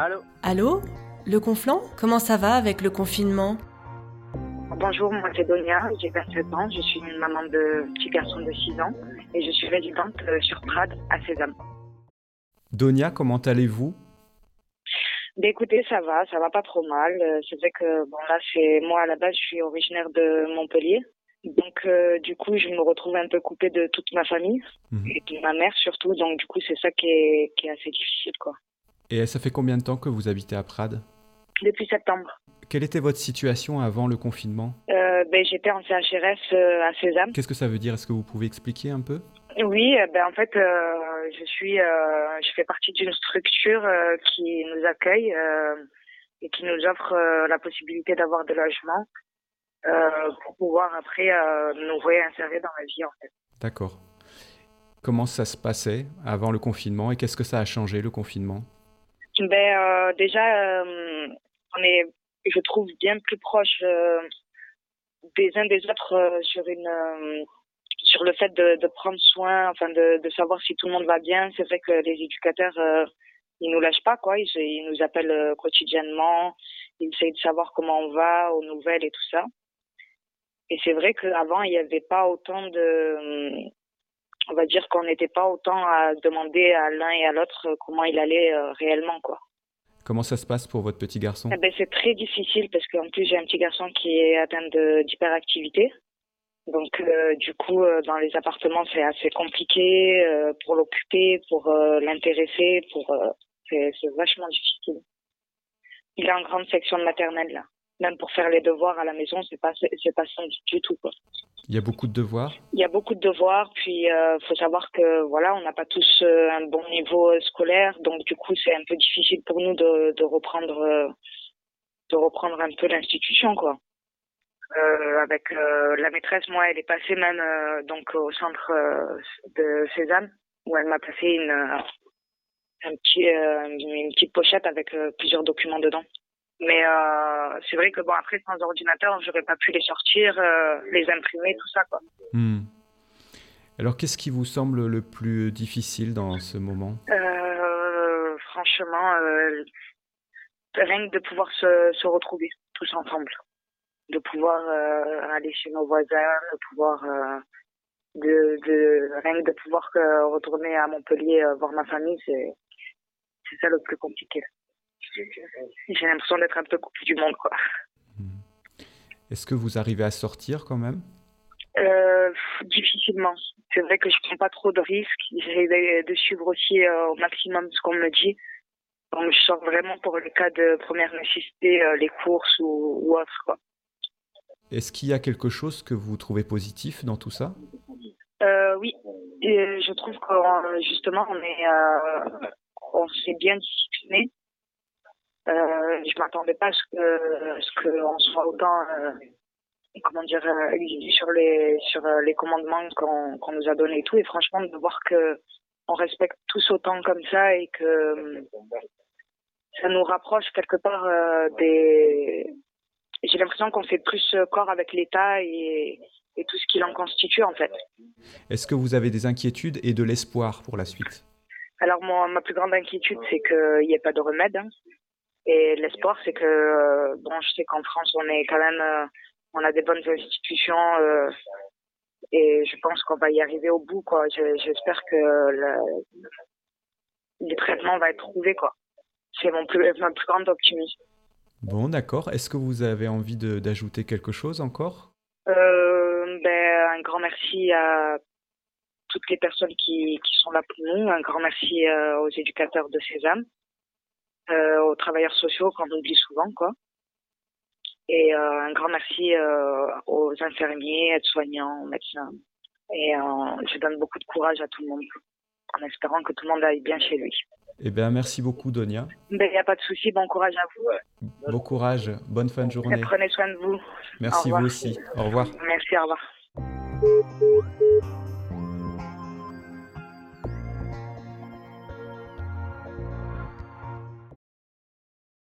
Allô Allô Le Conflant Comment ça va avec le confinement Bonjour, moi c'est Donia, j'ai 27 ans, je suis une maman de petit garçon de 6 ans et je suis résidente euh, sur Prades à Sésame. Donia, comment allez-vous? Ben écoutez, ça va, ça va pas trop mal. Euh, C'est vrai que bon là c'est moi à la base je suis originaire de Montpellier. Donc euh, du coup je me retrouve un peu coupée de toute ma famille Mhm. et de ma mère surtout. Donc du coup c'est ça qui est, qui est assez difficile quoi. Et ça fait combien de temps que vous habitez à Prades? Depuis septembre, Quelle était votre situation avant le confinement? Euh, ben, j'étais en CHRS euh, à Sésame. Qu'est-ce que ça veut dire? Est-ce que vous pouvez expliquer un peu? Oui, euh, ben en fait, euh, je suis, euh, je fais partie d'une structure euh, qui nous accueille et qui nous offre la possibilité d'avoir des logements pour pouvoir après nous réinsérer dans la vie en fait. D'accord. Comment ça se passait avant le confinement? Et qu'est-ce que ça a changé le confinement? Ben euh, déjà, euh, on est, je trouve bien plus proche euh, des uns des autres sur une sur le fait de, de prendre soin, enfin de, de savoir si tout le monde va bien. C'est vrai que les éducateurs, euh, ils nous lâchent pas quoi. Ils, ils nous appellent quotidiennement. Ils essayent de savoir comment on va, aux nouvelles et tout ça. Et c'est vrai qu'avant, il n'y avait pas autant de, on va dire qu'on n'était pas autant à demander à l'un et à l'autre euh, comment il allait euh, réellement quoi. Comment ça se passe pour votre petit garçon? Eh ben, c'est très difficile parce qu'en plus j'ai un petit garçon qui est atteint d'hyperactivité. Donc euh, du coup euh, dans les appartements c'est assez compliqué euh, pour l'occuper, pour l'intéresser, pour c'est c'est vachement difficile. Il est en grande section de maternelle là. Même pour faire les devoirs à la maison c'est pas c'est pas simple du tout quoi. Il y a beaucoup de devoirs Il y a beaucoup de devoirs, puis euh, faut savoir que voilà, on n'a pas tous euh, un bon niveau euh, scolaire, donc du coup c'est un peu difficile pour nous de, reprendre de reprendre un peu l'institution quoi. Avec la maîtresse, moi, elle est passée même donc au centre de Sésame où elle m'a passé une un petit une petite pochette avec plusieurs documents dedans. Mais euh, c'est vrai que bon après sans ordinateur, j'aurais pas pu les sortir, euh, les imprimer, tout ça quoi. Hmm. Alors qu'est-ce qui vous semble le plus difficile dans ce moment? Euh, franchement, rien que de pouvoir se, se retrouver tous ensemble, de pouvoir aller chez nos voisins, de pouvoir de, de rien que de pouvoir retourner à Montpellier voir ma famille, c'est c'est ça le plus compliqué. J'ai l'impression d'être un peu coupée du monde quoi. Est-ce que vous arrivez à sortir quand même? Euh, difficilement. C'est vrai que je prends pas trop de risques. J'essaie de, de suivre aussi euh, au maximum ce qu'on me dit. Donc je sors vraiment pour le cas de première nécessité, euh, les courses ou, ou autre quoi. Est-ce qu'il y a quelque chose que vous trouvez positif dans tout ça? Oui, Et je trouve que justement on est, on s'est bien discipliné. Euh, je m'attendais pas à ce que, ce que on soit autant, euh, comment dire, euh, exigeant sur les, sur les commandements qu'on, qu'on nous a donnés et tout. Et franchement, de voir que on respecte tous autant comme ça et que ça nous rapproche quelque part euh, des. J'ai l'impression qu'on fait plus corps avec l'État et, et tout ce qui l'en constitue en fait. Est-ce que vous avez des inquiétudes et de l'espoir pour la suite? Alors moi, ma plus grande inquiétude, c'est qu'il n'y ait pas de remède. hein. Et l'espoir, c'est que, euh, bon, je sais qu'en France, on est quand même, euh, on a des bonnes institutions euh, et je pense qu'on va y arriver au bout, quoi. Je- J'espère que le, le traitement va être trouvé, quoi. C'est mon plus, ma plus grande optimisme. Bon, d'accord. Est-ce que vous avez envie d'ajouter quelque chose encore? Euh, ben, un grand merci à toutes les personnes qui, qui sont là pour nous. Un grand merci euh, aux éducateurs de Sésame, aux travailleurs sociaux qu'on oublie souvent, quoi. Et euh, un grand merci euh, aux infirmiers, aides-soignants, médecins. Et euh, je donne beaucoup de courage à tout le monde, en espérant que tout le monde aille bien chez lui. Eh bien, merci beaucoup, Donia. Ben, il n'y a pas de souci, bon courage à vous. Bon courage, bonne fin de journée. Prenez soin de vous. Merci vous aussi. Au revoir. Merci, au revoir.